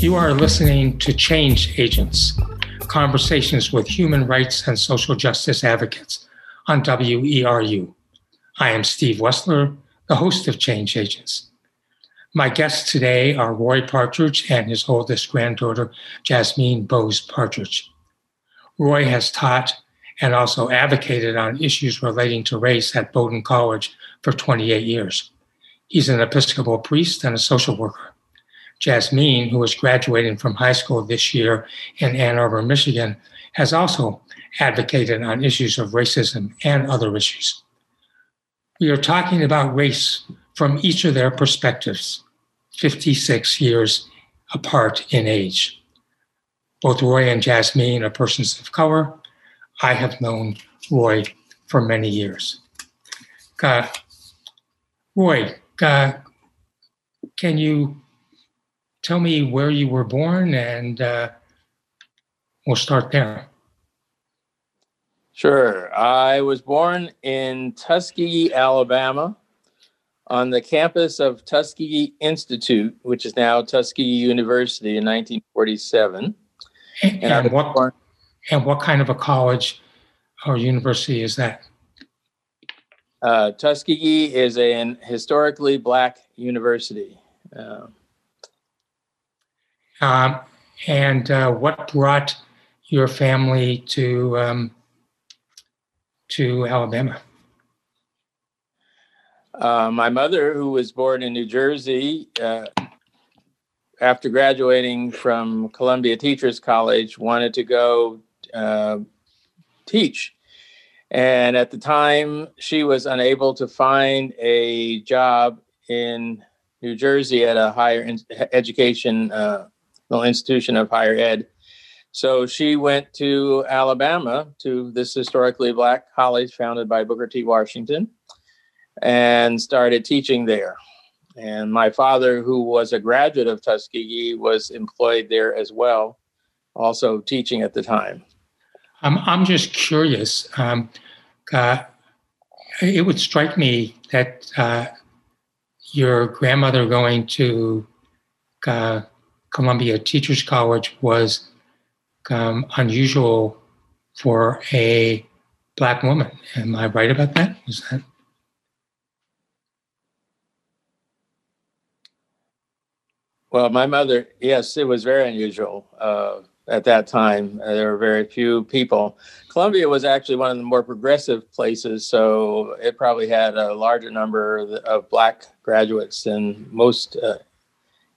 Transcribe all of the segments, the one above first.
You are listening to Change Agents, conversations with human rights and social justice advocates on WERU. I am Steve Wessler, the host of Change Agents. My guests today are Roy Partridge and his oldest granddaughter, Jasmine Bose Partridge. Roy has taught and also advocated on issues relating to race at Bowdoin College for 28 years. He's an Episcopal priest and a social worker. Jasmine, who is graduating from high school this year in Ann Arbor, Michigan, has also advocated on issues of racism and other issues. We are talking about race from each of their perspectives, 56 years apart in age. Both Roy and Jasmine are persons of color. I have known Roy for many years. Uh, Roy, uh, can you tell me where you were born and uh, we'll start there. Sure. I was born in Tuskegee, Alabama, on the campus of Tuskegee Institute, which is now Tuskegee University in 1947. And, and what, born, and what kind of a college or university is that? Uh, Tuskegee is an historically black university. Uh, um, and uh, what brought your family to um, to Alabama? Uh, my mother, who was born in New Jersey, uh, after graduating from Columbia Teachers College, wanted to go uh, teach. And at the time, she was unable to find a job in New Jersey at a higher education uh, institution of higher ed. So she went to Alabama to this historically black college founded by Booker T. Washington and started teaching there. And my father, who was a graduate of Tuskegee, was employed there as well, also teaching at the time. Um, I'm just curious. Um, uh, it would strike me that uh, your grandmother going to uh, Columbia Teachers College was um, unusual for a black woman. Am I right about that? Is that? Well, my mother, yes, it was very unusual uh, at that time. Uh, there were very few people. Columbia was actually one of the more progressive places, so it probably had a larger number of black graduates than most uh,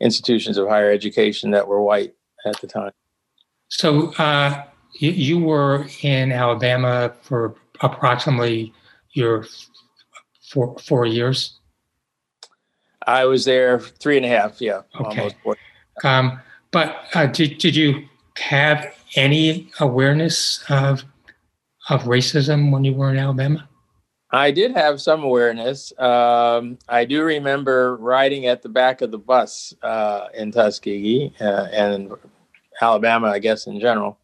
institutions of higher education that were white at the time. So uh, you, you, were in Alabama for approximately your four, four years. I was there three and a half. Yeah, okay. Um, but uh, did did you have any awareness of of racism when you were in Alabama? I did have some awareness. Um, I do remember riding at the back of the bus uh, in Tuskegee uh, and Alabama, I guess, in general.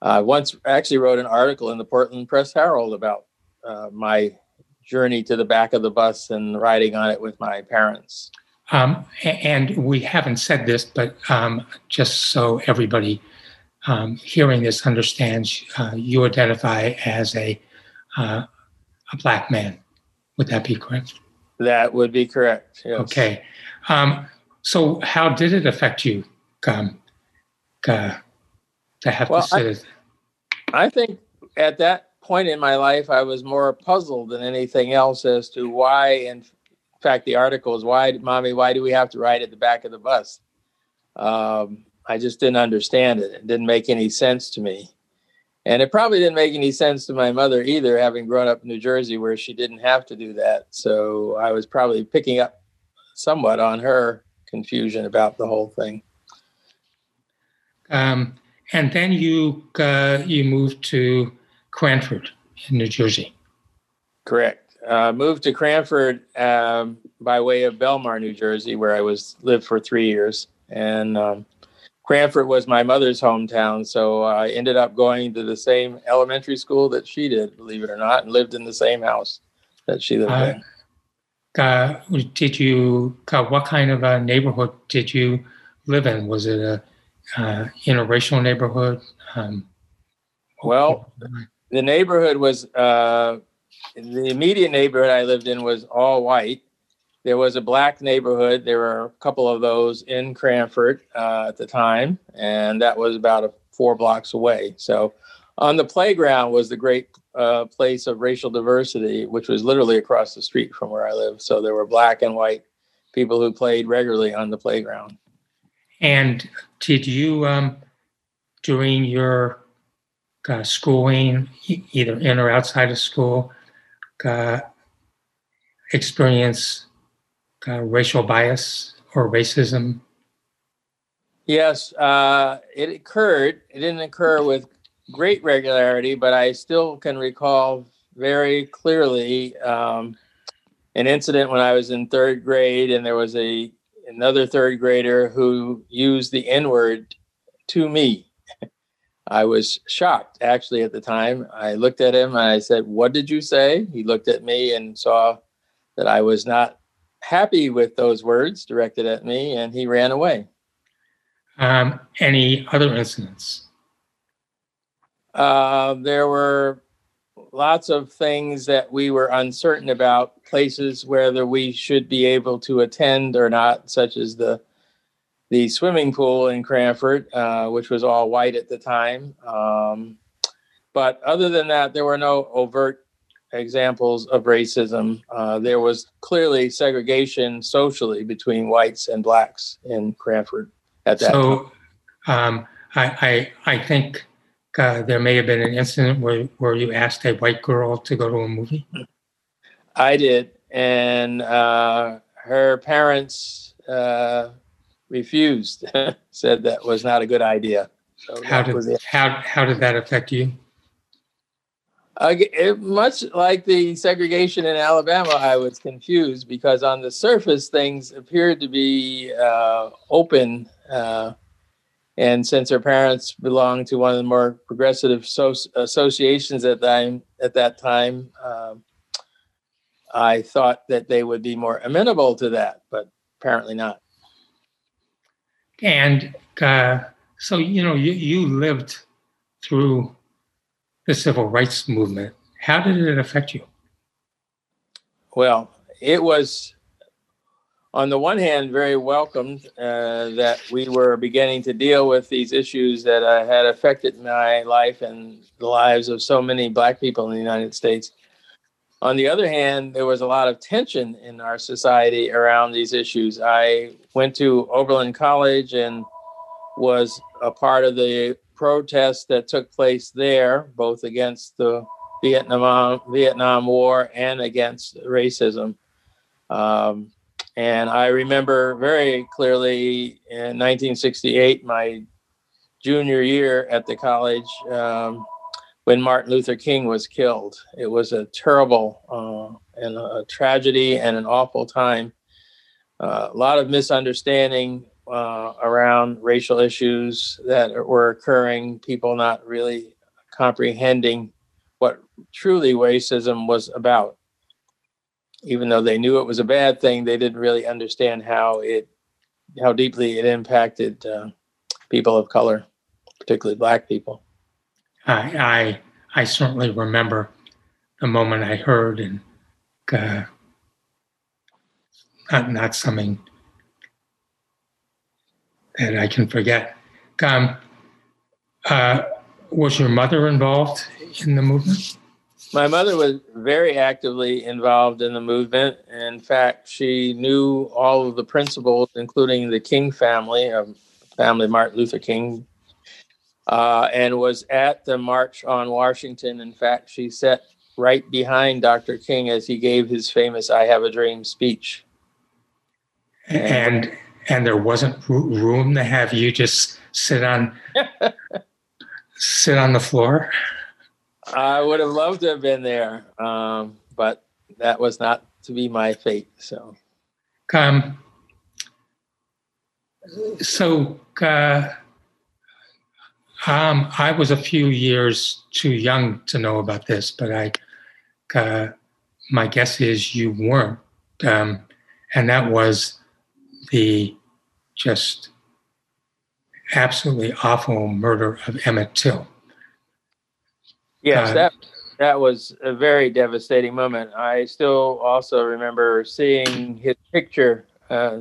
I once actually wrote an article in the Portland Press Herald about uh, my journey to the back of the bus and riding on it with my parents. Um, and we haven't said this, but um, just so everybody um, hearing this understands, uh, you identify as a uh, a black man. Would that be correct? That would be correct. Yes. Okay. Um, so, how did it affect you um, uh, to have well, to sit? I, I think at that point in my life, I was more puzzled than anything else as to why. In fact, the article is why, mommy, why do we have to ride at the back of the bus? Um, I just didn't understand it. It didn't make any sense to me. And it probably didn't make any sense to my mother either, having grown up in New Jersey where she didn't have to do that. So I was probably picking up somewhat on her confusion about the whole thing. Um, and then you uh, you moved to Cranford in New Jersey. Correct. Uh, moved to Cranford um, by way of Belmar, New Jersey, where I was lived for three years, and um, Cranford was my mother's hometown, so I ended up going to the same elementary school that she did, believe it or not, and lived in the same house that she lived uh, in. Uh, did you? Uh, what kind of a neighborhood did you live in? Was it a uh, interracial neighborhood? Um, well, the neighborhood was uh, the immediate neighborhood I lived in was all white. There was a black neighborhood. There were a couple of those in Cranford uh, at the time, and that was about a, four blocks away. So, on the playground was the great uh, place of racial diversity, which was literally across the street from where I lived. So there were black and white people who played regularly on the playground. And did you, um, during your uh, schooling, either in or outside of school, uh, experience uh, racial bias or racism? Yes, uh, it occurred. It didn't occur with great regularity, but I still can recall very clearly um, an incident when I was in third grade, and there was a another third grader who used the N word to me. I was shocked actually at the time. I looked at him and I said, What did you say? He looked at me and saw that I was not happy with those words directed at me and he ran away. Um, any other incidents? Uh, there were lots of things that we were uncertain about, places whether we should be able to attend or not, such as the the swimming pool in Cranford, uh, which was all white at the time. Um, but other than that, there were no overt examples of racism. Uh, there was clearly segregation socially between whites and blacks in Cranford at that so, time. Um, I, I, I think uh, there may have been an incident where, where you asked a white girl to go to a movie? I did. And uh, her parents uh, refused, said that was not a good idea. So how, did, how, how did that affect you? Uh, it, much like the segregation in Alabama, I was confused because on the surface things appeared to be uh, open uh, and since her parents belonged to one of the more progressive so- associations at that at that time, um, I thought that they would be more amenable to that, but apparently not. And uh, so, you know, you, you lived through the civil rights movement. How did it affect you? Well, it was on the one hand, very welcomed uh, that we were beginning to deal with these issues that uh, had affected my life and the lives of so many Black people in the United States. On the other hand, there was a lot of tension in our society around these issues. I went to Oberlin College and was a part of the protests that took place there, both against the Vietnam Vietnam War and against racism. Um, and I remember very clearly in 1968, my junior year at the college, um, when Martin Luther King was killed. It was a terrible uh, and a tragedy and an awful time. Uh, a lot of misunderstanding uh, around racial issues that were occurring, people not really comprehending what truly racism was about even though they knew it was a bad thing, they didn't really understand how it how deeply it impacted uh, people of color, particularly Black people. I, I I certainly remember the moment I heard, and uh, not not something that I can forget. Um, uh, was your mother involved in the movement? My mother was very actively involved in the movement. In fact, she knew all of the principals, including the King family, um, family Martin Luther King, uh, and was at the March on Washington. In fact, she sat right behind Dr. King as he gave his famous "I Have a Dream" speech. And and there wasn't room to have you just sit on sit on the floor. I would have loved to have been there, um, but that was not to be my fate. So, um, so uh, um, I was a few years too young to know about this, but I, uh, my guess is you weren't, um, and that was the just absolutely awful murder of Emmett Till. Yes, uh, that that was a very devastating moment. I still also remember seeing his picture, uh,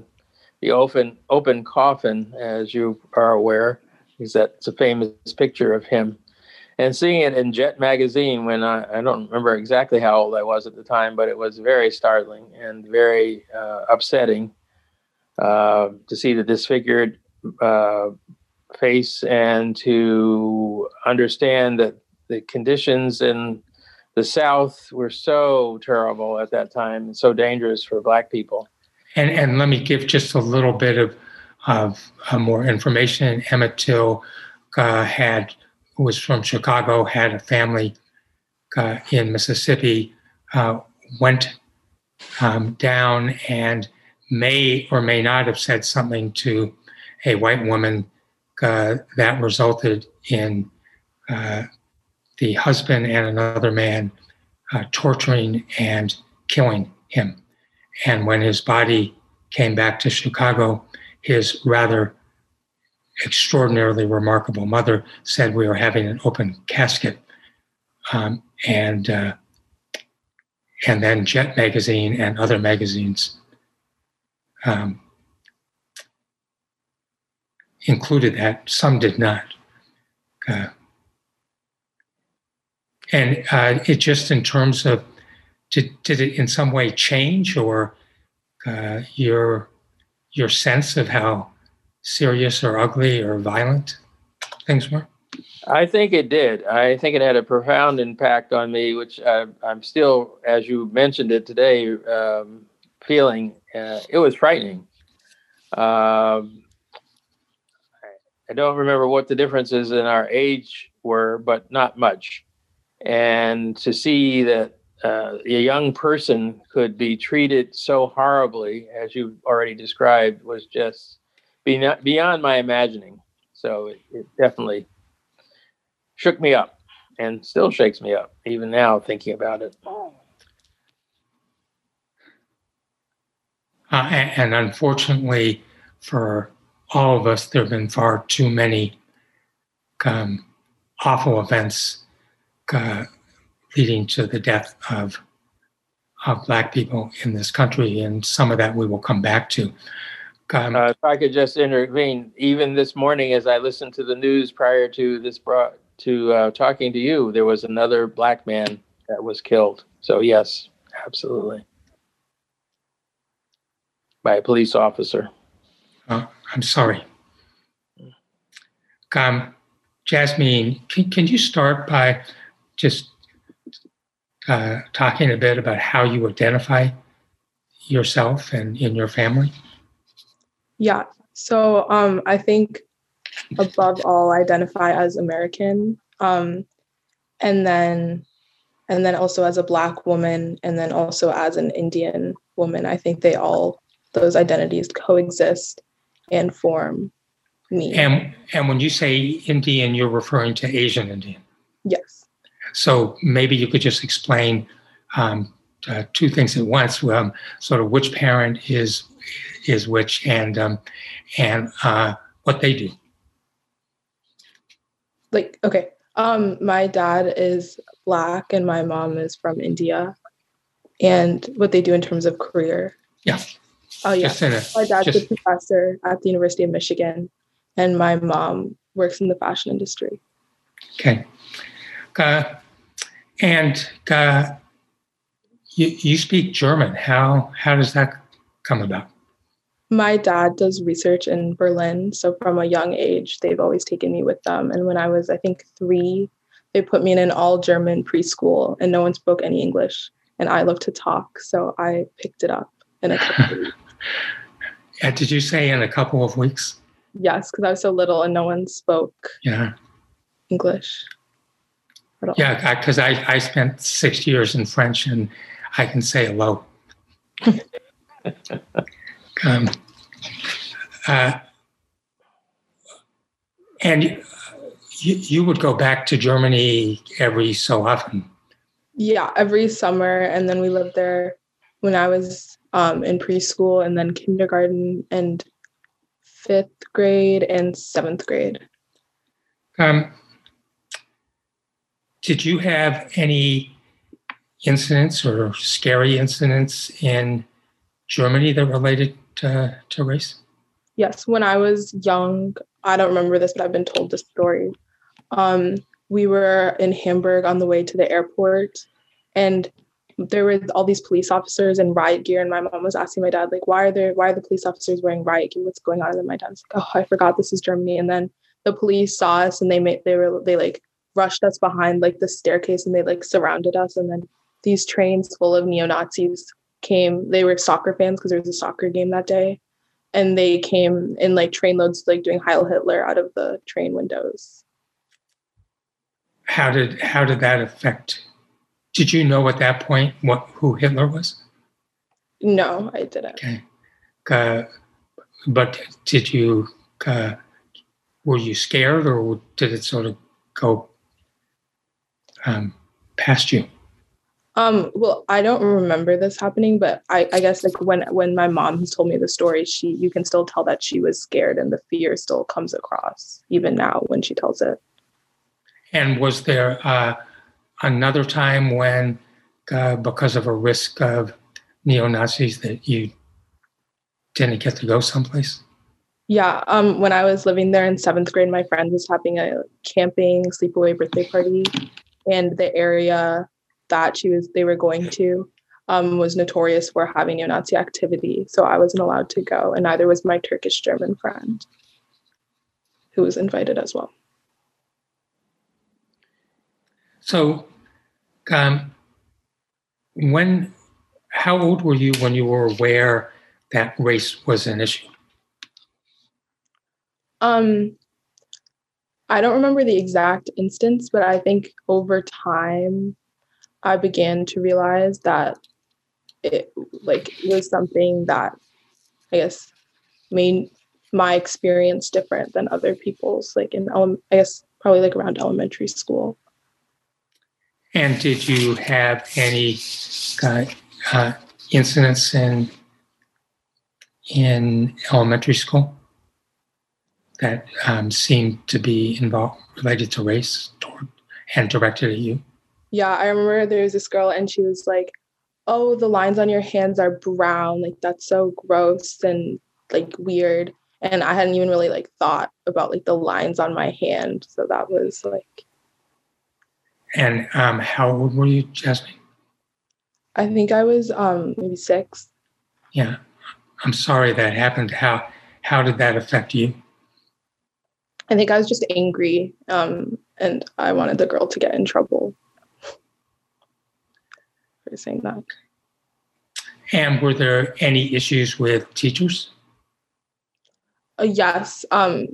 the open open coffin, as you are aware, because that's a famous picture of him, and seeing it in Jet magazine when I, I don't remember exactly how old I was at the time, but it was very startling and very uh, upsetting uh, to see the disfigured uh, face and to understand that the conditions in the South were so terrible at that time and so dangerous for Black people. And, and let me give just a little bit of, of uh, more information. Emmett Till uh, had was from Chicago, had a family uh, in Mississippi, uh, went um, down and may or may not have said something to a white woman uh, that resulted in uh, the husband and another man uh, torturing and killing him. And when his body came back to Chicago, his rather extraordinarily remarkable mother said we were having an open casket. Um, and uh, and then Jet magazine and other magazines um, included that. Some did not. Uh, and uh, it just in terms of did, did it in some way change or uh, your your sense of how serious or ugly or violent things were? I think it did. I think it had a profound impact on me, which I, am still, as you mentioned it today, um, feeling. Uh, it was frightening. Um, I don't remember what the differences in our age were, but not much. And to see that uh, a young person could be treated so horribly, as you already described, was just beyond my imagining. So it, it definitely shook me up and still shakes me up, even now thinking about it. Uh, and, and, unfortunately, for all of us, there have been far too many um, awful events uh, leading to the death of of black people in this country, and some of that we will come back to. Um, uh, if I could just intervene, even this morning as I listened to the news prior to this brought to uh, talking to you, there was another black man that was killed. So yes, absolutely, by a police officer. Uh, I'm sorry. Um, Jasmine, can, can you start by just uh, talking a bit about how you identify yourself and in your family? Yeah. So um, I think above all, identify as American, um, and then and then also as a Black woman, and then also as an Indian woman. I think they all those identities coexist and form me. And and when you say Indian, you're referring to Asian Indian. Yes. So maybe you could just explain um, uh, two things at once. Um, sort of which parent is is which, and um, and uh, what they do. Like okay, um, my dad is black and my mom is from India, and what they do in terms of career. Yeah. Oh yeah. A, my dad's just, a professor at the University of Michigan, and my mom works in the fashion industry. Okay. Uh, and uh, you, you speak German. How how does that come about? My dad does research in Berlin, so from a young age, they've always taken me with them. And when I was, I think, three, they put me in an all German preschool, and no one spoke any English. And I love to talk, so I picked it up in a couple. Yeah, did you say in a couple of weeks? Yes, because I was so little and no one spoke. Yeah. English. Yeah, because I, I, I, spent six years in French and I can say hello. um, uh, and you, you would go back to Germany every so often. Yeah, every summer. And then we lived there when I was um, in preschool and then kindergarten and fifth grade and seventh grade. Um, did you have any incidents or scary incidents in Germany that related to, to race? Yes, when I was young, I don't remember this, but I've been told this story. Um, we were in Hamburg on the way to the airport, and there were all these police officers in riot gear, and my mom was asking my dad, like, "Why are there? Why are the police officers wearing riot gear? What's going on?" And my dad's like, "Oh, I forgot this is Germany." And then the police saw us, and they made they were they like rushed us behind like the staircase, and they like surrounded us, and then these trains full of neo Nazis came. They were soccer fans because there was a soccer game that day, and they came in like trainloads, like doing Heil Hitler out of the train windows. How did how did that affect? Did you know at that point what who Hitler was? No, I didn't. Okay, uh, but did you? Uh, were you scared, or did it sort of go um, past you? Um, well, I don't remember this happening, but I, I guess like when when my mom told me the story, she you can still tell that she was scared and the fear still comes across even now when she tells it. And was there uh, another time when, uh, because of a risk of neo Nazis, that you didn't get to go someplace? Yeah, um, when I was living there in seventh grade, my friend was having a camping sleepaway birthday party, and the area that she was they were going to um, was notorious for having neo-Nazi activity. So I wasn't allowed to go, and neither was my Turkish German friend, who was invited as well. So, um, when how old were you when you were aware that race was an issue? Um, I don't remember the exact instance, but I think over time, I began to realize that it like was something that I guess made my experience different than other people's. Like in I guess probably like around elementary school. And did you have any uh, uh, incidents in in elementary school that um, seemed to be involved related to race toward, and directed at you? Yeah, I remember there was this girl and she was like, "Oh, the lines on your hands are brown. Like that's so gross and like weird." And I hadn't even really like thought about like the lines on my hand, so that was like. And um, how old were you, Jasmine? I think I was um, maybe six. Yeah, I'm sorry that happened. How how did that affect you? I think I was just angry, um, and I wanted the girl to get in trouble for saying that. And were there any issues with teachers? Uh, yes. Um,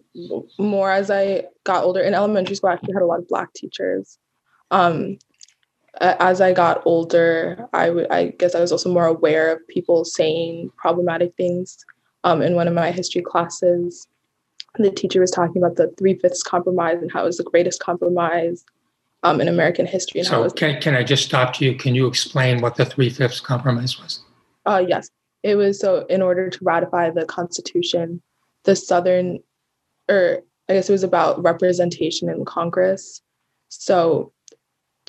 more as I got older in elementary school, I actually had a lot of black teachers. Um, as I got older, I, w- I guess I was also more aware of people saying problematic things. Um, in one of my history classes, the teacher was talking about the three fifths compromise and how it was the greatest compromise um, in American history. And so, was, can, can I just stop you? Can you explain what the three fifths compromise was? Uh, yes, it was so in order to ratify the Constitution, the Southern, or I guess it was about representation in Congress. So,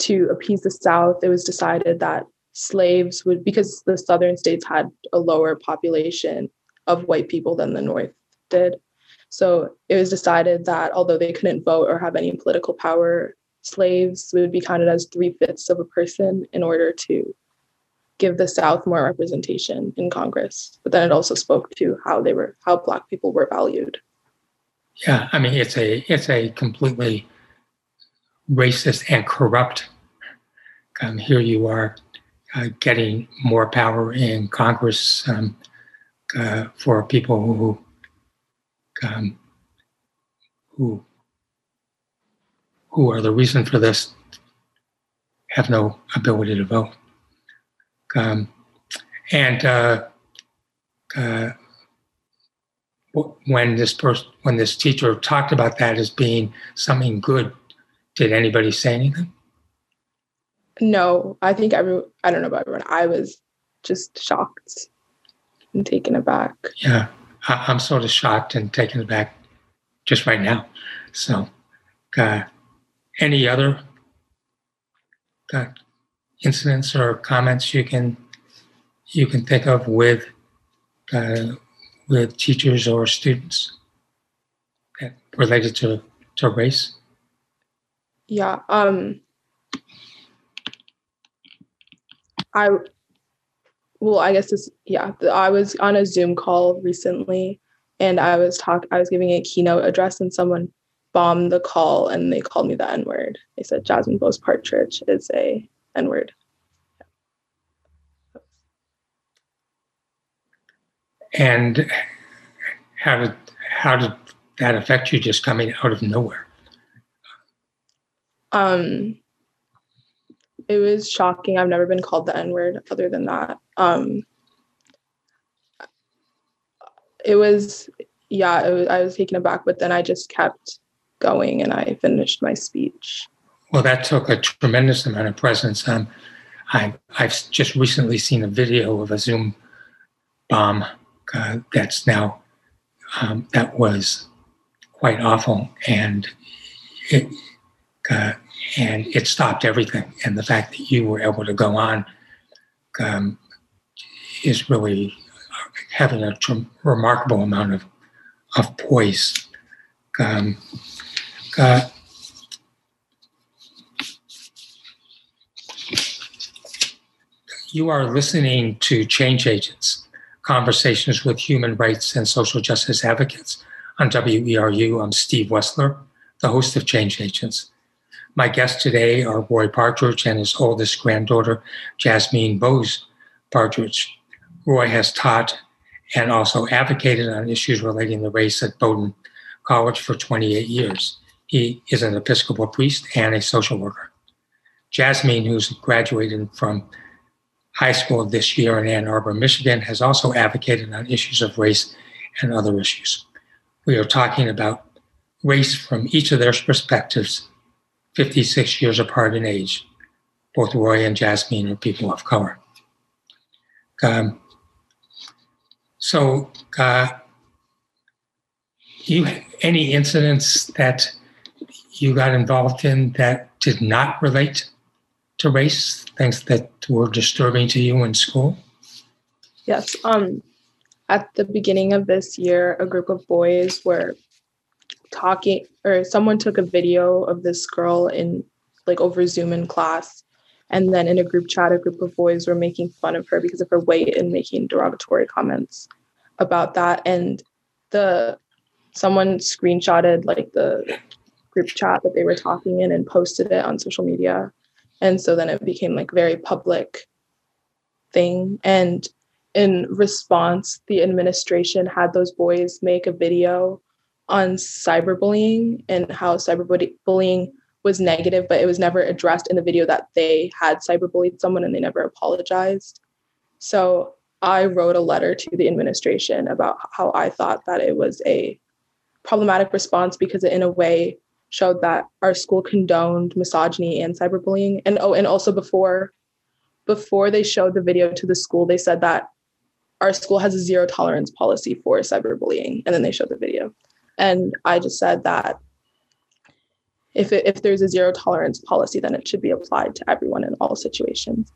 to appease the South, it was decided that slaves would, because the Southern states had a lower population of white people than the North did. So it was decided that although they couldn't vote or have any political power, slaves would be counted as three fifths of a person in order to give the South more representation in Congress. But then it also spoke to how they were, how Black people were valued. Yeah, I mean it's a it's a completely racist and corrupt. Um, here you are uh, getting more power in Congress um, uh, for people who um, who who are the reason for this have no ability to vote. Um, and uh, uh, when this person, when this teacher talked about that as being something good, did anybody say anything? No, I think every I don't know about everyone. I was just shocked and taken aback. Yeah, I, am sort of shocked and taken aback just right now. So, uh, any other uh, incidents or comments you can you can think of with uh, with teachers or students related to to race? Yeah. Um, I well, I guess this yeah. I was on a Zoom call recently, and I was talk. I was giving a keynote address, and someone bombed the call, and they called me the N word. They said Jasmine Bose Partridge is a N word. And how did how did that affect you just coming out of nowhere? Um, it was shocking. I've never been called the N word other than that. Um, it was, yeah, it was, I was taken aback, but then I just kept going and I finished my speech. Well, that took a tremendous amount of presence. Um, I, I've just recently seen a video of a Zoom bomb uh, that's now, um, that was quite awful. And it, uh, and it stopped everything. And the fact that you were able to go on um, is really having a tr- remarkable amount of, of poise. Um, uh, you are listening to Change Agents, conversations with human rights and social justice advocates on WERU. I'm Steve Wessler, the host of Change Agents. My guests today are Roy Partridge and his oldest granddaughter, Jasmine Bose Partridge. Roy has taught and also advocated on issues relating to race at Bowdoin College for 28 years. He is an Episcopal priest and a social worker. Jasmine, who's graduated from high school this year in Ann Arbor, Michigan, has also advocated on issues of race and other issues. We are talking about race from each of their perspectives 56 years apart in age. Both Roy and Jasmine are people of color. Um, so, uh, you any incidents that you got involved in that did not relate to race, things that were disturbing to you in school? Yes. Um, at the beginning of this year, a group of boys were talking or someone took a video of this girl in like over Zoom in class. And then in a group chat, a group of boys were making fun of her because of her weight and making derogatory comments about that. And the someone screenshotted like the group chat that they were talking in and posted it on social media. And so then it became like very public thing. And in response, the administration had those boys make a video on cyberbullying and how cyberbullying was negative, but it was never addressed in the video that they had cyberbullied someone and they never apologized. So I wrote a letter to the administration about how I thought that it was a problematic response because it, in a way, showed that our school condoned misogyny and cyberbullying. And oh, and also before before they showed the video to the school, they said that our school has a zero tolerance policy for cyberbullying, and then they showed the video. And I just said that if, it, if there's a zero tolerance policy, then it should be applied to everyone in all situations.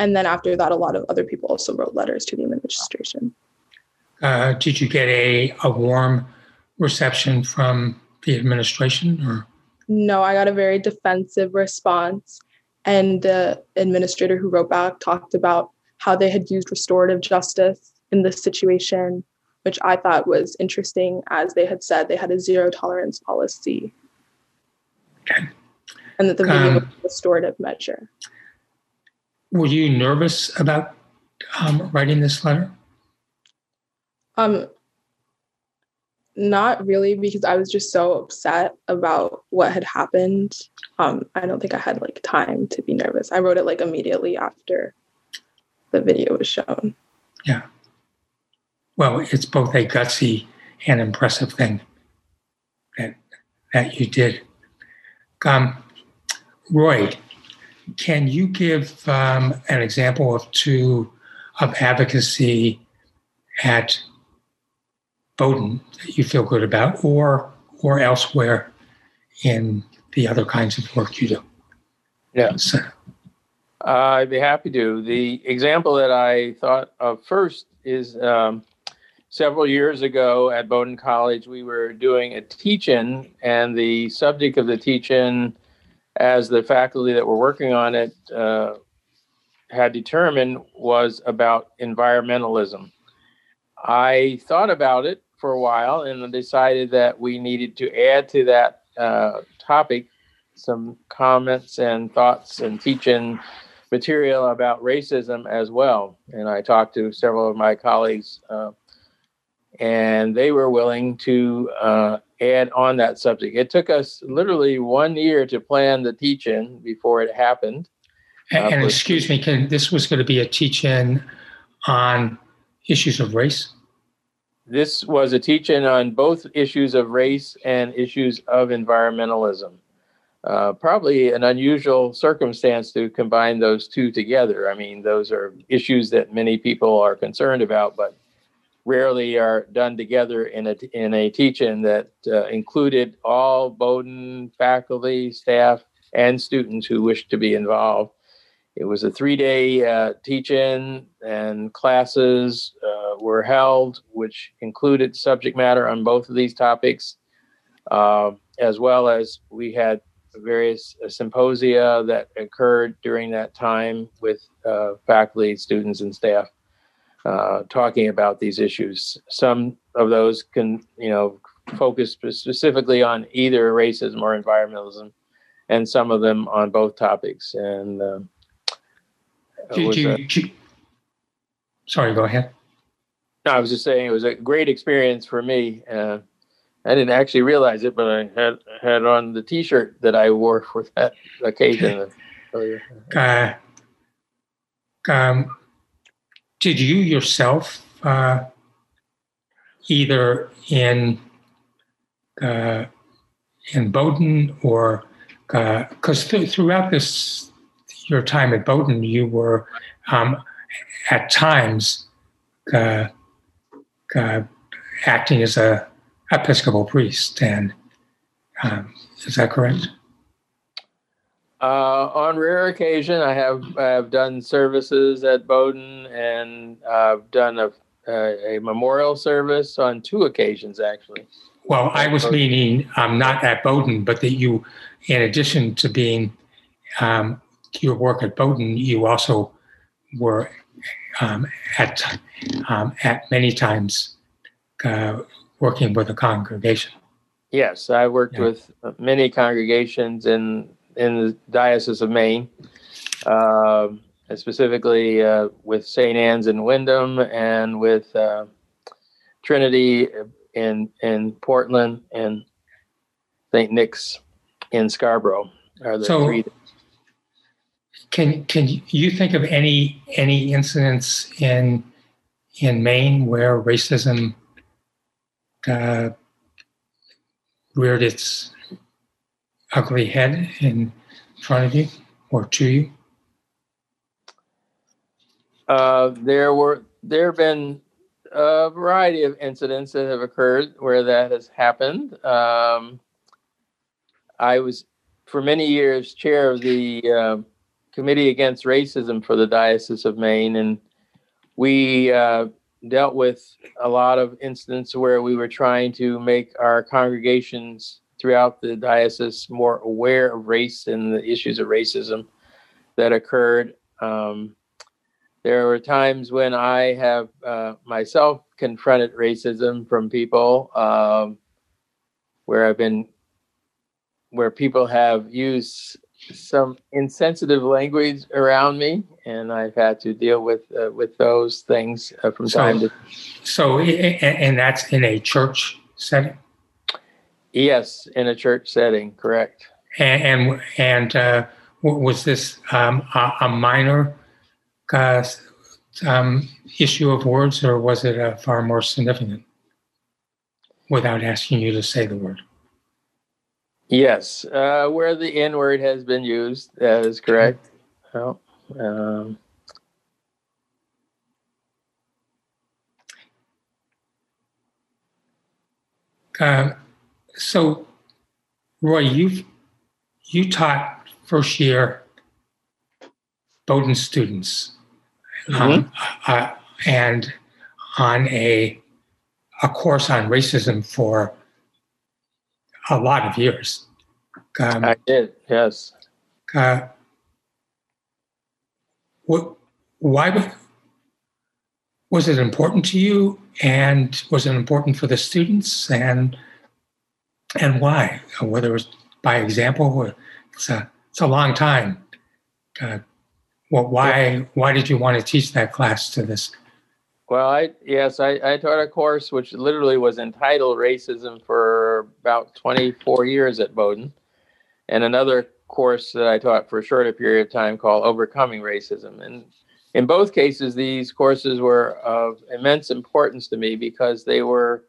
And then after that, a lot of other people also wrote letters to the administration. Uh, did you get a, a warm reception from the administration or? No, I got a very defensive response. And the administrator who wrote back talked about how they had used restorative justice in this situation which I thought was interesting as they had said they had a zero tolerance policy. Okay. And that the video um, was a restorative measure. Were you nervous about um, writing this letter? Um, not really, because I was just so upset about what had happened. Um, I don't think I had like time to be nervous. I wrote it like immediately after the video was shown. Yeah well, it's both a gutsy and impressive thing that that you did. Um, Roy, can you give um, an example of two of advocacy at Bowdoin that you feel good about, or or elsewhere in the other kinds of work you do? Yeah. So, uh, I'd be happy to. The example that I thought of first is um, several years ago at Bowdoin College, we were doing a teach-in, and the subject of the teach-in, as the faculty that were working on it uh, had determined, was about environmentalism. I thought about it for a while and decided that we needed to add to that uh, topic some comments and thoughts and teaching material about racism as well. And I talked to several of my colleagues, uh, and they were willing to uh, add on that subject. It took us literally one year to plan the teach-in before it happened. And, uh, and excuse me, can this was going to be a teach-in on issues of race? This was a teach-in on both issues of race and issues of environmentalism. Uh, probably an unusual circumstance to combine those two together. I mean, those are issues that many people are concerned about, but rarely are done together in a in a teaching that uh, included all Bowdoin faculty, staff, and students who wished to be involved. It was a three-day uh, teach-in, and classes uh, were held, which included subject matter on both of these topics, uh, as well as we had various uh, symposia that occurred during that time with uh, faculty, students, and staff uh, talking about these issues. Some of those can, you know, focus specifically on either racism or environmentalism, and some of them on both topics. And um, you, you, sorry, go ahead. No, I was just saying it was a great experience for me. Uh, I didn't actually realize it, but I had had on the T-shirt that I wore for that occasion. Uh, um, did you yourself, uh, either in uh, in Bowdoin or because uh, th- throughout this your time at Bowdoin, you were um, at times uh, uh, acting as a Episcopal priest, and um, is that correct? Uh, on rare occasion, I have I have done services at Bowdoin, and I've done a, a, a memorial service on two occasions, actually. Well, I was meaning um, not at Bowdoin, but that you, in addition to being um, your work at Bowdoin, you also were um, at um, at many times uh, working with a congregation. Yes, I worked yeah. with many congregations in in the Diocese of Maine, uh, specifically uh, with St. Anne's in Windham and with uh, Trinity in in Portland and St. Nick's in Scarborough. Are the so, three. Can can you think of any any incidents in in Maine where racism uh, reared its ugly head in front of you or to you? Uh, there were there have been a variety of incidents that have occurred where that has happened. Um, I was for many years chair of the uh, committee against racism for the Diocese of Maine, and we uh, dealt with a lot of incidents where we were trying to make our congregations throughout the diocese more aware of race and the issues of racism that occurred. Um, there were times when I have uh, myself confronted racism from people um, where I've been, where people have used some insensitive language around me, and I've had to deal with uh, with those things uh, from so, time to. So, and that's in a church setting. Yes, in a church setting, correct. And and, and uh, was this um, a, a, minor uh, um, issue of words, or was it a far more significant? Without asking you to say the word. Yes, uh, where the N word has been used, that is correct. Well, um, Uh, so, Roy, you you taught first year Bowdoin students, mm-hmm. um, uh, and on a a course on racism for a lot of years. Um, I did, yes. Uh, what, why was it important to you, and was it important for the students, and and why? Whether it was by example, or it's a it's a long time. Uh, why why did you want to teach that class to this well, I yes, I, I taught a course which literally was entitled Racism for about 24 years at Bowdoin, and another course that I taught for a shorter period of time called Overcoming Racism. And in both cases, these courses were of immense importance to me because they were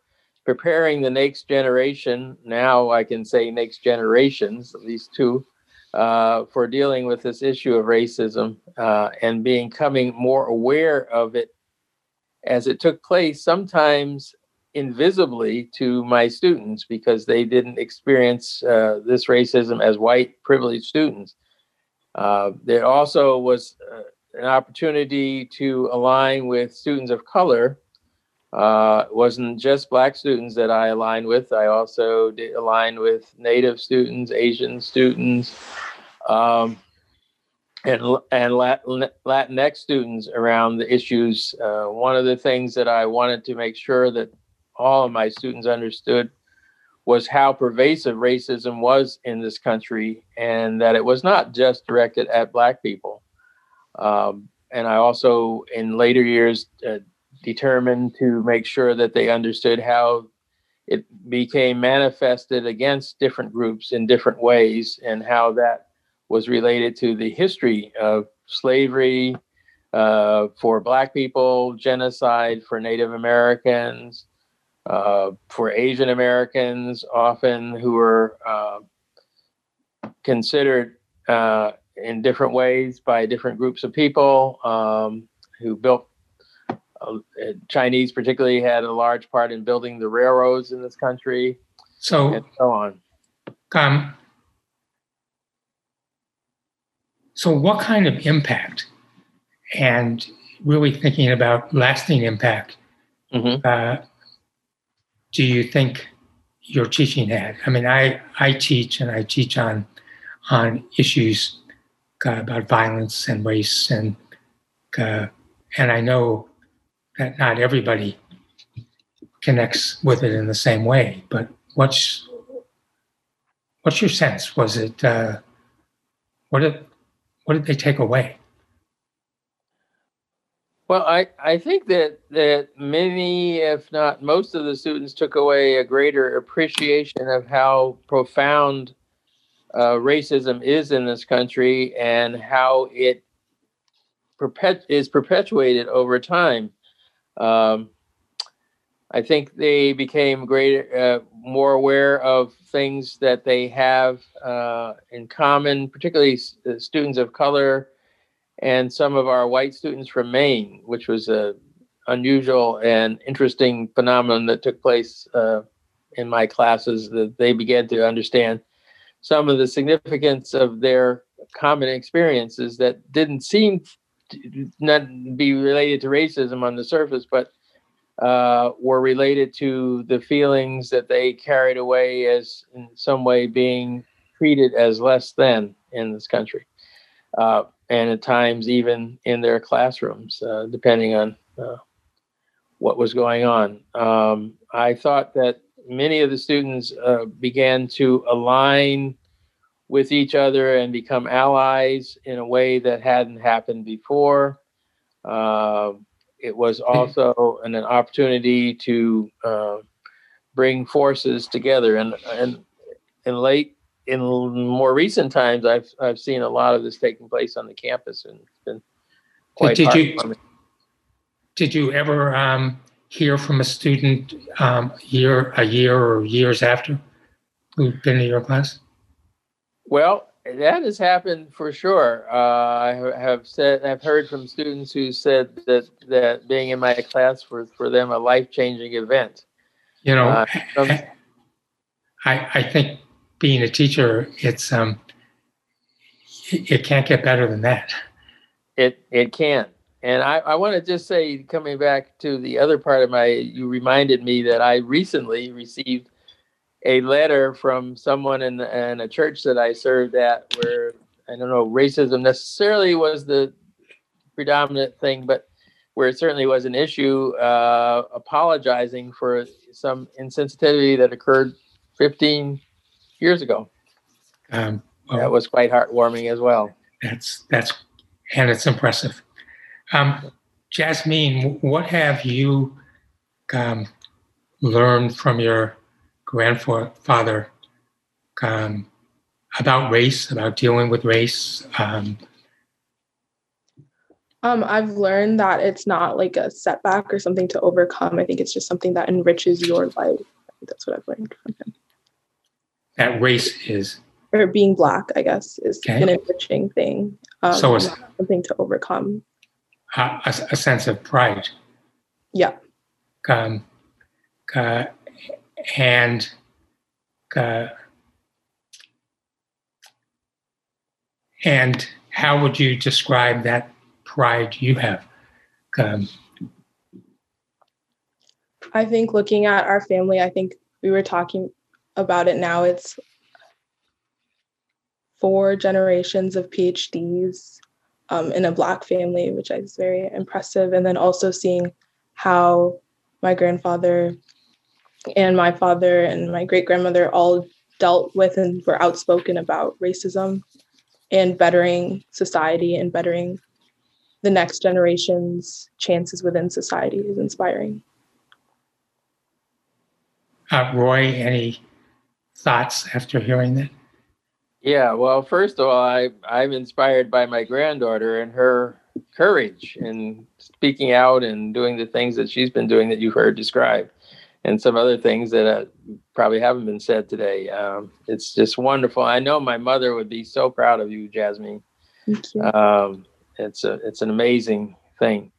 preparing the next generation. Now I can say next generations, at least two, uh, for dealing with this issue of racism uh, and becoming more aware of it as it took place sometimes invisibly to my students because they didn't experience uh, this racism as white privileged students. Uh, there also was uh, an opportunity to align with students of color. Uh, it wasn't just black students that I aligned with. I also did align with Native students, Asian students, um, and and Latinx students around the issues. Uh, one of the things that I wanted to make sure that all of my students understood was how pervasive racism was in this country, and that it was not just directed at Black people. Um, and I also, in later years, uh, determined to make sure that they understood how it became manifested against different groups in different ways, and how that was related to the history of slavery uh, for Black people, genocide for Native Americans, uh, for Asian Americans, often who were uh, considered uh, in different ways by different groups of people um, who built. Uh, Chinese, particularly, had a large part in building the railroads in this country, so and so on. Um, So, what kind of impact, and really thinking about lasting impact, mm-hmm. uh, do you think your teaching had? I mean, I, I teach and I teach on on issues uh, about violence and race, and uh, and I know that not everybody connects with it in the same way. But what's what's your sense? Was it uh, what it what did they take away? Well, I, I think that, that many, if not most of the students took away a greater appreciation of how profound uh, racism is in this country and how it perpet- is perpetuated over time. Um, I think they became greater, uh, more aware of things that they have uh, in common, particularly uh, students of color and some of our white students from Maine, which was a unusual and interesting phenomenon that took place uh, in my classes. That they began to understand some of the significance of their common experiences that didn't seem not be related to racism on the surface, but uh, were related to the feelings that they carried away as in some way being treated as less than in this country. Uh, and at times even in their classrooms, uh, depending on uh, what was going on. Um, I thought that many of the students uh, began to align with each other and become allies in a way that hadn't happened before. Uh, it was also an, an opportunity to uh, bring forces together. And and in late in more recent times, I've I've seen a lot of this taking place on the campus, and it's been quite did, did you did you ever um, hear from a student um, year a year or years after who'd been in your class? Well, that has happened for sure. Uh, I have said I've heard from students who said that that being in my class was for them a life changing event. You know, uh, some, I, I think being a teacher, it's um, it, it can't get better than that. It it can. And I, I want to just say, coming back to the other part of my, you reminded me that I recently received a letter from someone in, in a church that I served at where I don't know racism necessarily was the predominant thing, but where it certainly was an issue, uh, apologizing for some insensitivity that occurred 15 years ago. Um, well, that was quite heartwarming as well. That's that's and it's impressive. Um, Jasmine, what have you um, learned from your grandfather um, about race, about dealing with race? Um, um, I've learned that it's not like a setback or something to overcome. I think it's just something that enriches your life. that's what I've learned from him. That race is, or being black, I guess, is okay. an enriching thing. Um, so it's something to overcome. A, a, sense of pride. Yeah. Um, uh, and uh, and how would you describe that pride you have? Um, I think looking at our family, I think we were talking about it now. It's four generations of PhDs um, in a Black family, which is very impressive. And then also seeing how my grandfather and my father and my great grandmother all dealt with and were outspoken about racism and bettering society and bettering the next generation's chances within society is inspiring. Uh, Roy, any thoughts after hearing that? Yeah, well, first of all, I, I'm inspired by my granddaughter and her courage in speaking out and doing the things that she's been doing that you've heard described and some other things that uh, probably haven't been said today. Um, it's just wonderful. I know my mother would be so proud of you, Jasmine. Thank you. Um, it's a it's an amazing thing.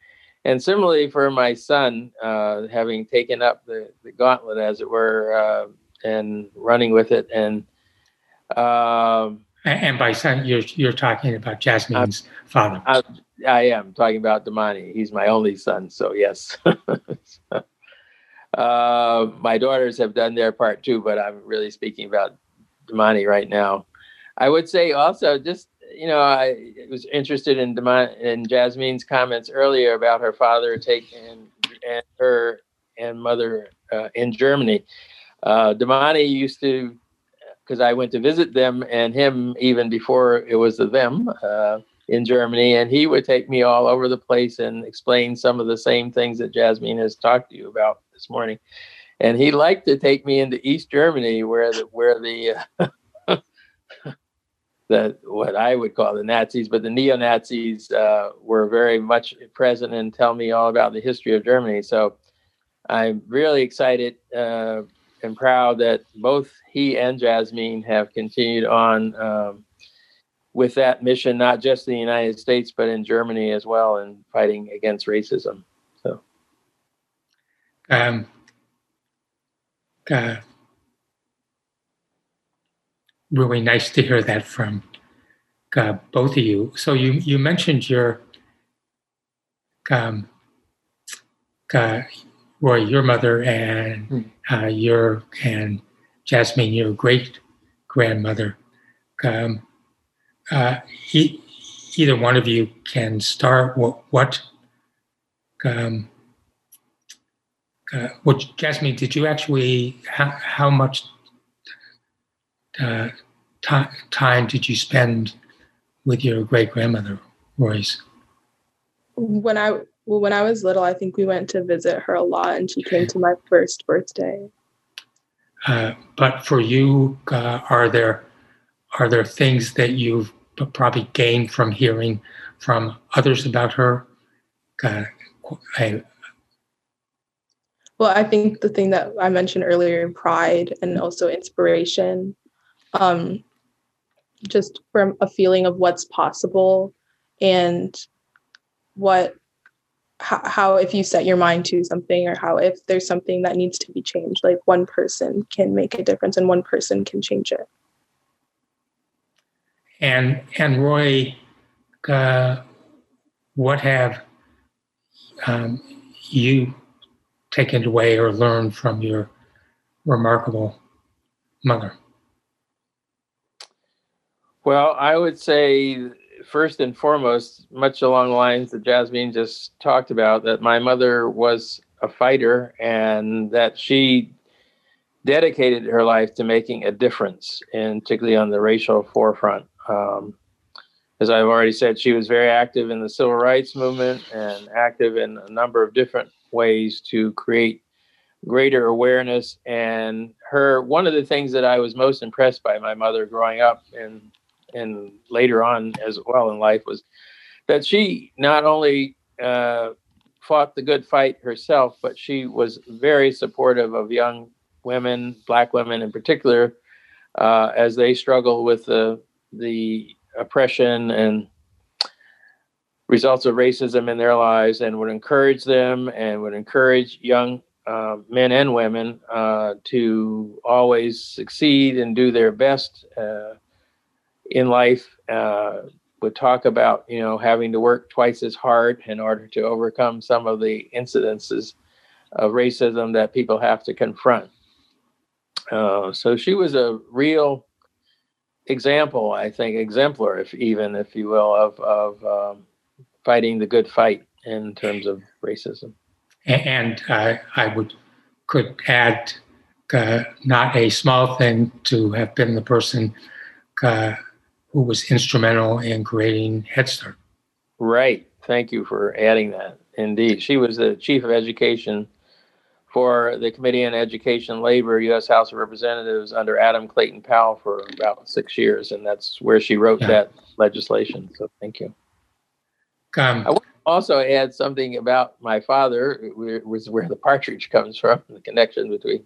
And similarly for my son, uh, having taken up the, the gauntlet, as it were, uh, and running with it, and um, and by son, you're you're talking about Jasmine's I'm, father. I, I, am talking about Damani. He's my only son, so yes. Uh, my daughters have done their part too, but I'm really speaking about Damani right now. I would say also just you know I was interested in Damani, in Jasmine's comments earlier about her father taking and her and mother uh, in Germany. Uh, Damani used to because I went to visit them and him even before it was the them uh, in Germany, and he would take me all over the place and explain some of the same things that Jasmine has talked to you about this morning, and he liked to take me into East Germany, where the where the uh, the what I would call the Nazis, but the neo Nazis uh, were very much present and tell me all about the history of Germany. So I'm really excited uh, and proud that both he and Jasmine have continued on. Um, with that mission, not just in the United States, but in Germany as well, in fighting against racism. Um, uh, really nice to hear that from uh, both of you. So you you mentioned your um, uh, Roy, your mother, and hmm. uh, your and Jasmine, your great grandmother. Um, uh, he, either one of you can start. What, what um, uh, well, Jasmine, did you actually, how, how much uh, t- time did you spend with your great grandmother, Royce? When I well, when I was little, I think we went to visit her a lot, and she came to my first birthday. Uh, but for you, uh, are there are there things that you've probably gained from hearing from others about her? Uh, I, well, I think the thing that I mentioned earlier, in pride and also inspiration, um, just from a feeling of what's possible and what how, how if you set your mind to something or how if there's something that needs to be changed like one person can make a difference and one person can change it. And and roy uh, what have um, you taken away or learned from your remarkable mother well i would say first and foremost, much along the lines that Jasmine just talked about, that my mother was a fighter and that she dedicated her life to making a difference, and particularly on the racial forefront. Um, as I've already said, she was very active in the civil rights movement and active in a number of different ways to create greater awareness. And her, one of the things that I was most impressed by my mother growing up and and later on as well in life was that she not only uh, fought the good fight herself, but she was very supportive of young women, black women in particular, uh, as they struggle with the the oppression and results of racism in their lives, and would encourage them and would encourage young uh, men and women uh, to always succeed and do their best uh, in life uh, would talk about you know having to work twice as hard in order to overcome some of the incidences of racism that people have to confront. Uh, so she was a real example, I think, exemplar, if even if you will, of of um, fighting the good fight in terms of racism. And uh, I would could add uh, not a small thing to have been the person uh, who was instrumental in creating Head Start. Right. Thank you for adding that. Indeed. She was the chief of education for the Committee on Education Labor, U.S. House of Representatives under Adam Clayton Powell for about six years. And that's where she wrote yeah. that legislation. So thank you. Um, I want to also add something about my father, was where the partridge comes from, the connection between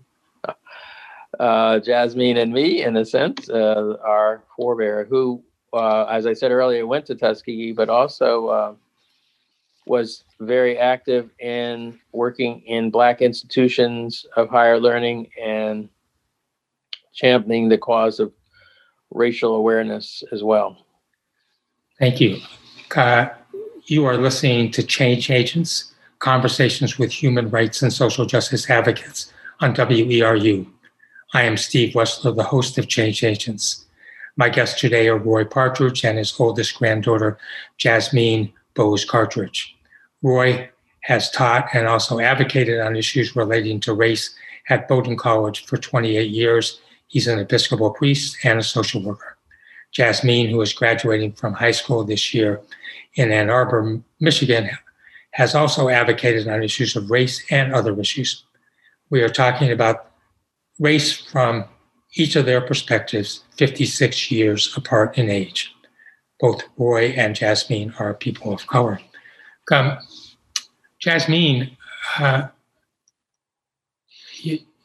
uh, Jasmine and me, in a sense, uh, our forebear, who, uh, as I said earlier, went to Tuskegee, but also uh, was very active in working in Black institutions of higher learning and championing the cause of racial awareness as well. Thank you. Uh, you are listening to Change Agents Conversations with Human Rights and Social Justice Advocates on WERU. I am Steve Wessler, the host of Change Agents. My guests today are Roy Partridge and his oldest granddaughter, Jasmine Bose Partridge. Roy has taught and also advocated on issues relating to race at Bowdoin College for 28 years. He's an Episcopal priest and a social worker. Jasmine, who is graduating from high school this year in Ann Arbor, Michigan, has also advocated on issues of race and other issues. We are talking about race from each of their perspectives 56 years apart in age. Both Roy and Jasmine are people of color. Um, Jasmine, uh,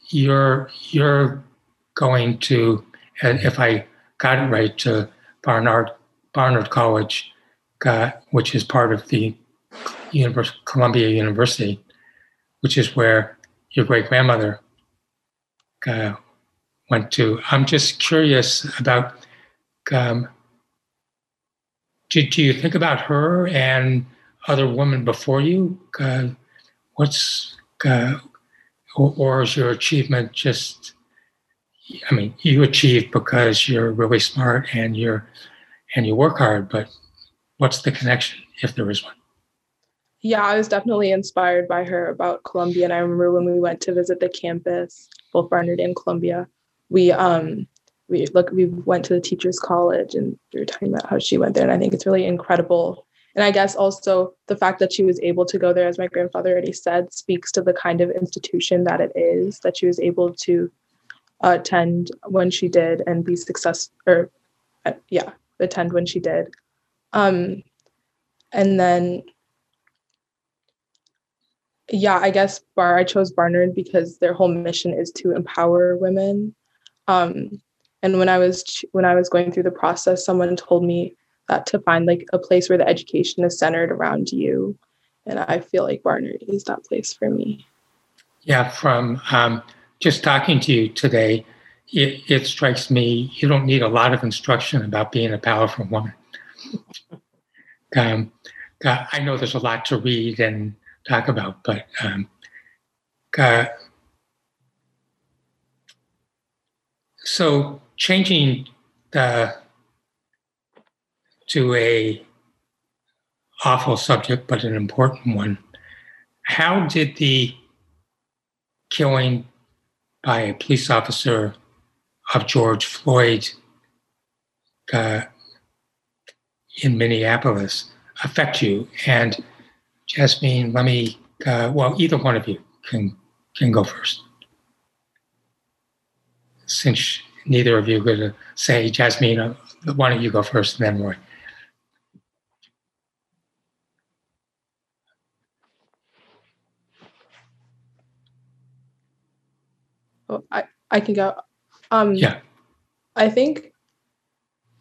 you're you're going to, if I got it right, to Barnard Barnard College, which is part of the University, Columbia University, which is where your great grandmother uh, went to. I'm just curious about. Um, do, do you think about her and other women before you? Uh, what's uh, or, or is your achievement just? I mean, you achieve because you're really smart and you're and you work hard, but what's the connection if there is one? Yeah, I was definitely inspired by her about Columbia. And I remember when we went to visit the campus, both Barnard and Columbia, we um we look we went to the teachers college and we were talking about how she went there. And I think it's really incredible. And I guess also the fact that she was able to go there, as my grandfather already said, speaks to the kind of institution that it is, that she was able to attend when she did and be successful or uh, yeah, attend when she did. Um, and then yeah, I guess Bar I chose Barnard because their whole mission is to empower women. Um, and when I was when I was going through the process, someone told me that to find like a place where the education is centered around you, and I feel like Barnard is that place for me. Yeah, from um, just talking to you today, it, it, strikes me you don't need a lot of instruction about being a powerful woman. Um, uh, I know there's a lot to read and talk about, but um, uh, so changing the to a awful subject, but an important one. How did the killing by a police officer of George Floyd uh, in Minneapolis affect you? And Jasmine, let me, uh, well, either one of you can can go first. Since neither of you are going to say, Jasmine, uh, why don't you go first and then Roy? Oh, I, I can go. Um, yeah. I think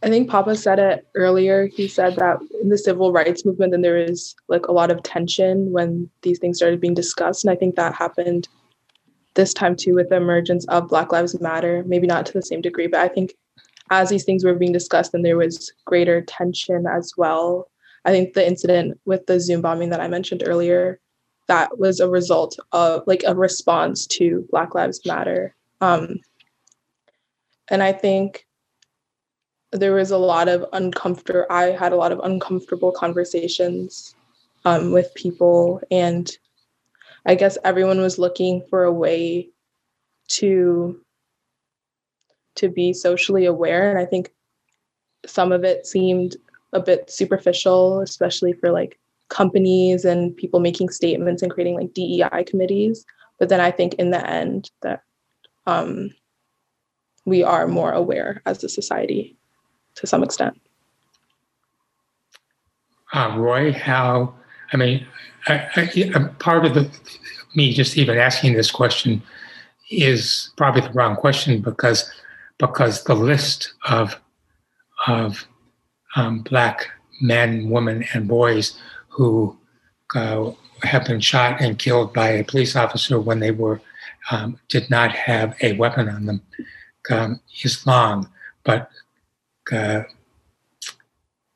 I think Papa said it earlier. He said that in the civil rights movement, then there was like a lot of tension when these things started being discussed. And I think that happened this time too with the emergence of Black Lives Matter. Maybe not to the same degree, but I think as these things were being discussed, then there was greater tension as well. I think the incident with the Zoom bombing that I mentioned earlier, that was a result of like a response to Black Lives Matter. Um, and I think there was a lot of uncomfortable i had a lot of uncomfortable conversations um, with people and i guess everyone was looking for a way to to be socially aware and i think some of it seemed a bit superficial especially for like companies and people making statements and creating like dei committees. But then i think in the end that um, we are more aware as a society to some extent. Uh, Roy, how? I mean, I, I, part of the me just even asking this question is probably the wrong question because because the list of of um, black men, women, and boys who uh, have been shot and killed by a police officer when they were um, did not have a weapon on them um, is long, but uh,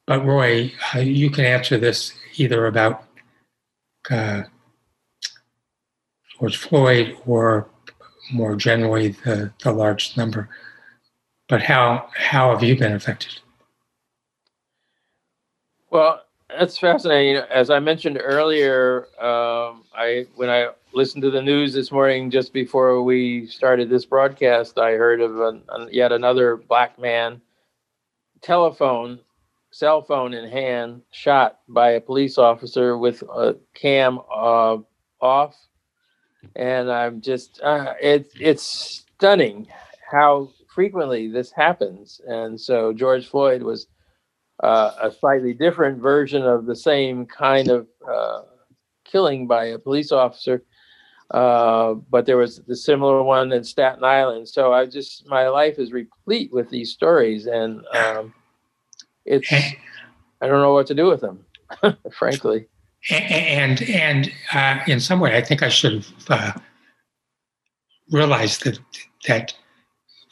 but Roy, uh, you can answer this either about uh, George Floyd or more generally the, the large number. But how how have you been affected? Well, that's fascinating. As I mentioned earlier, um, I when I listened to the news this morning just before we started this broadcast, I heard of an, an, yet another black man telephone, cell phone in hand, shot by a police officer with a cam uh, off, and I'm just uh, it's it's stunning how frequently this happens. And so George Floyd was uh, a slightly different version of the same kind of uh, killing by a police officer. Uh, but there was the similar one in Staten Island. So I just my life is replete with these stories, and um, it's I don't know what to do with them, frankly. And and uh, in some way, I think I should have uh, realized that that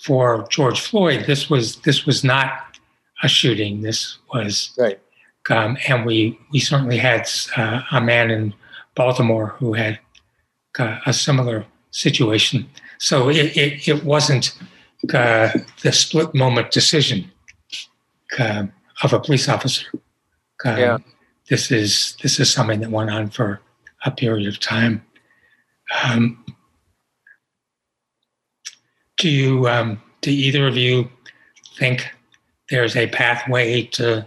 for George Floyd, this was this was not a shooting. This was right. Um, and we we certainly had uh, a man in Baltimore who had uh, a similar situation. So it, it, it wasn't uh, the split moment decision uh, of a police officer. Um, yeah. This is this is something that went on for a period of time. Um, do you um, do either of you think there's a pathway to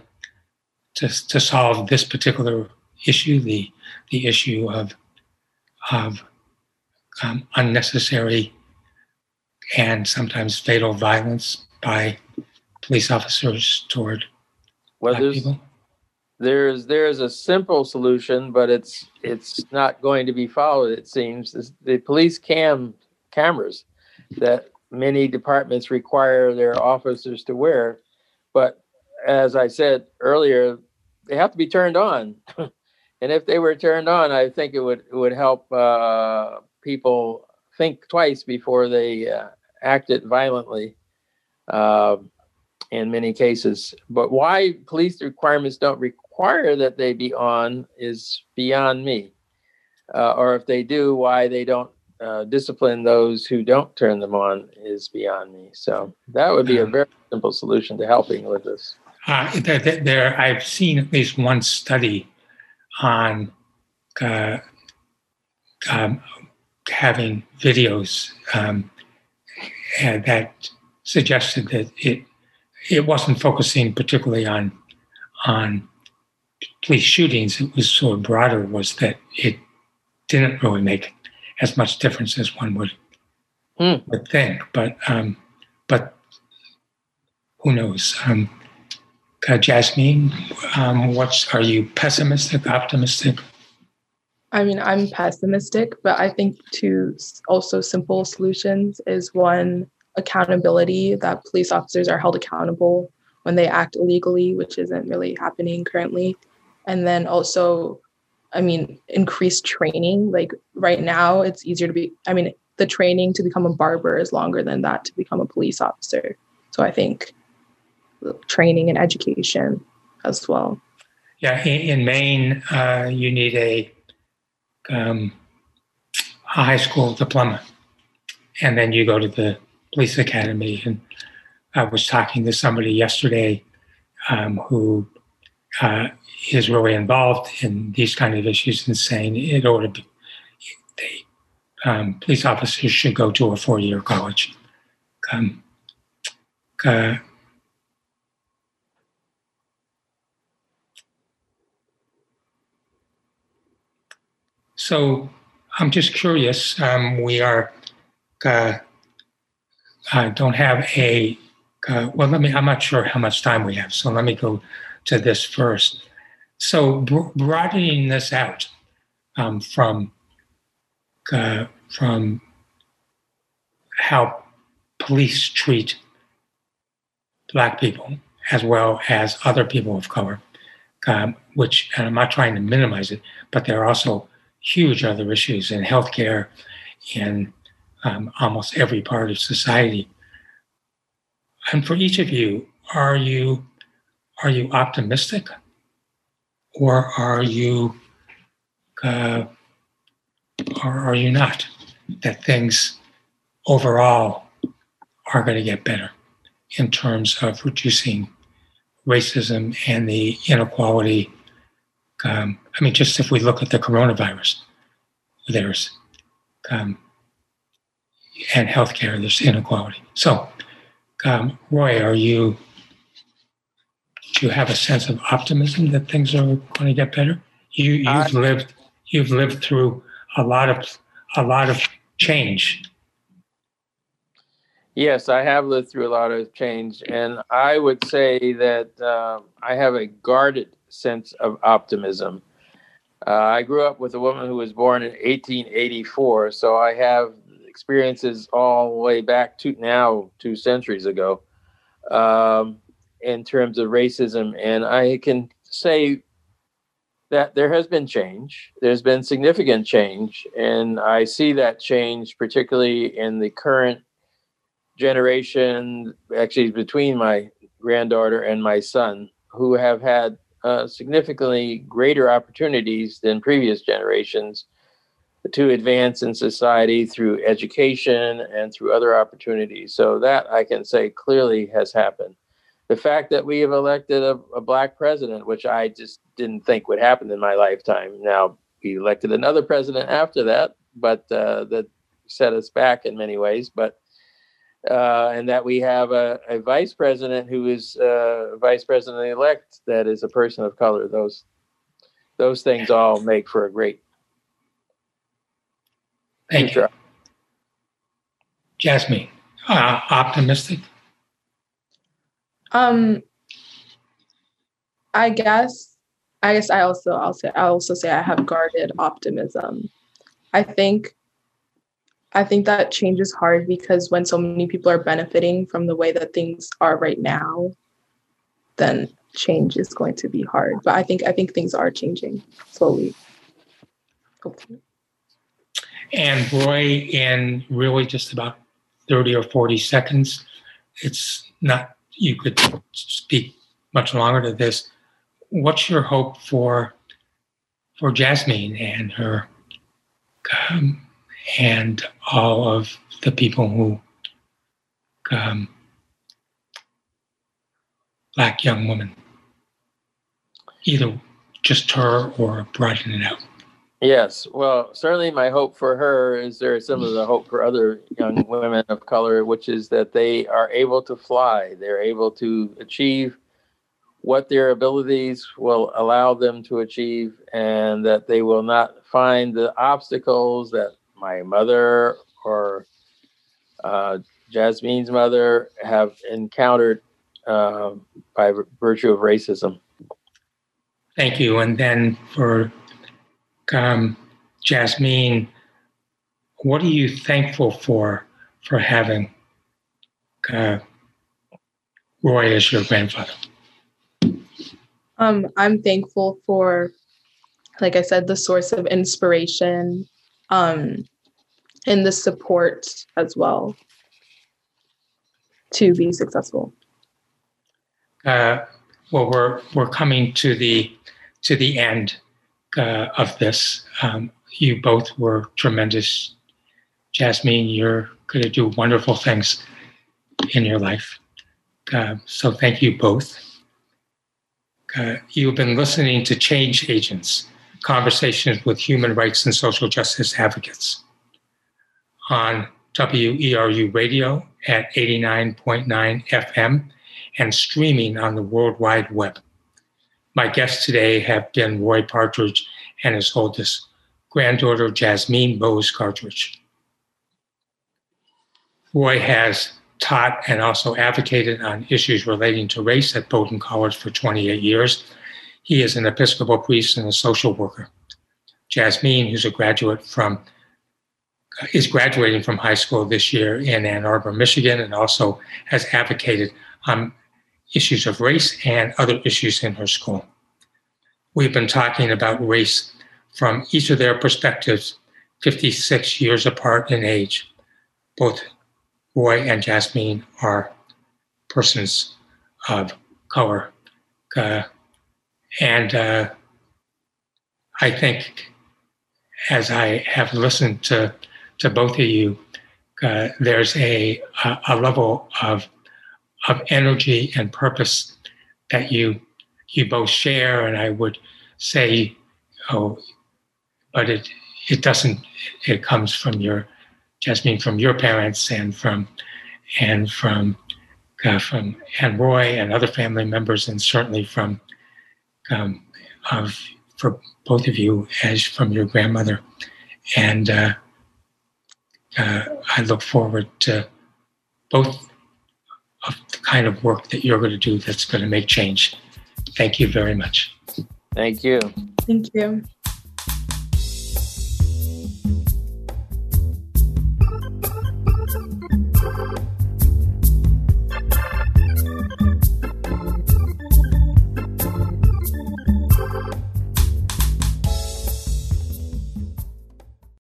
to, to solve this particular issue, the the issue of of um, unnecessary and sometimes fatal violence by police officers toward well, black people? There's there's a simple solution, but it's it's not going to be followed. It seems the police cam cameras that many departments require their officers to wear, but as I said earlier, they have to be turned on. and if they were turned on, I think it would it would help uh, people think twice before they uh, acted violently. Uh, in many cases, but why police requirements don't require that they be on is beyond me. Uh, or if they do, why they don't uh, discipline those who don't turn them on is beyond me. So that would be a very simple solution to helping with this. Uh, there, there, I've seen at least one study on uh, um, having videos um, that suggested that it it wasn't focusing particularly on on police shootings. It was sort of broader. Was that it didn't really make as much difference as one would hmm. would think. But um, but who knows? Um, uh, Jasmine, um, what's are you pessimistic, optimistic? I mean, I'm pessimistic, but I think two also simple solutions is one accountability that police officers are held accountable when they act illegally, which isn't really happening currently. And then also I mean, increased training. Like right now, it's easier to be, I mean, the training to become a barber is longer than that to become a police officer. So I think training and education as well. Yeah, in, in Maine, uh, you need a, um, a high school diploma, and then you go to the police academy. And I was talking to somebody yesterday um, who uh, is really involved in these kind of issues and saying it ought to be they um, police officers should go to a four-year college. Um, uh, so I'm just curious. Um, we are uh, uh, don't have a uh, well. Let me. I'm not sure how much time we have, so let me go to this first. So broadening this out um, from uh, from how police treat black people as well as other people of color, um, which and I'm not trying to minimize it, but there are also huge other issues in healthcare in um, almost every part of society. And for each of you, are you are you optimistic or are you uh, or are you not that things overall are going to get better in terms of reducing racism and the inequality um, i mean just if we look at the coronavirus there's um, and healthcare there's inequality so um, roy are you do you have a sense of optimism that things are going to get better? You you've lived you've lived through a lot of a lot of change. Yes, I have lived through a lot of change, and I would say that uh, I have a guarded sense of optimism. Uh, I grew up with a woman who was born in 1884, so I have experiences all the way back to now, two centuries ago. Um, in terms of racism. And I can say that there has been change. There's been significant change. And I see that change, particularly in the current generation, actually, between my granddaughter and my son, who have had uh, significantly greater opportunities than previous generations to advance in society through education and through other opportunities. So, that I can say clearly has happened the fact that we have elected a, a, black president, which I just didn't think would happen in my lifetime. Now we elected another president after that, but uh, that set us back in many ways. But uh, and that we have a, a vice president who is uh, vice president elect that is a person of color. Those those things all make for a great Thank future. You. Jasmine, uh, optimistic. Um, I guess, I guess I also I'll say I also say I have guarded optimism. I think, I think that change is hard because when so many people are benefiting from the way that things are right now, then change is going to be hard. But I think I think things are changing slowly. Hopefully. And Roy, in really just about 30 or 40 seconds, it's not, you could speak much longer to this. What's your hope for for Jasmine and her um, and all of the people who um, black young woman, either just her or broadening it out. Yes, well, certainly my hope for her is there is some of the hope for other young women of color, which is that they are able to fly. They're able to achieve what their abilities will allow them to achieve, and that they will not find the obstacles that my mother or uh, Jasmine's mother have encountered uh, by virtue of racism. Thank you. And then for um, Jasmine, what are you thankful for for having uh, Roy as your grandfather? Um, I'm thankful for, like I said, the source of inspiration um, and the support as well to be successful. Uh, well, we're we're coming to the to the end uh, of this. Um, you both were tremendous. Jasmine, you're going to do wonderful things in your life. Uh, so thank you both. Uh, you've been listening to Change Agents, conversations with human rights and social justice advocates on WERU radio at 89.9 FM and streaming on the World Wide Web. My guests today have been Roy Partridge and his oldest granddaughter, Jasmine Bose Partridge. Roy has taught and also advocated on issues relating to race at Bowdoin College for 28 years. He is an Episcopal priest and a social worker. Jasmine, who's a graduate from is graduating from high school this year in Ann Arbor, Michigan, and also has advocated on issues of race and other issues in her school. We've been talking about race from each of their perspectives, 56 years apart in age. Both Roy and Jasmine are persons of color. Uh, and uh, I think as I have listened to, to both of you, uh, there's a, a level of of energy and purpose that you you both share and i would say oh but it it doesn't it comes from your jasmine from your parents and from and from uh, from and roy and other family members and certainly from um, of for both of you as from your grandmother. And uh, uh, i look forward to both of the kind of work that you're going to do that's going to make change. Thank you very much. Thank you. Thank you.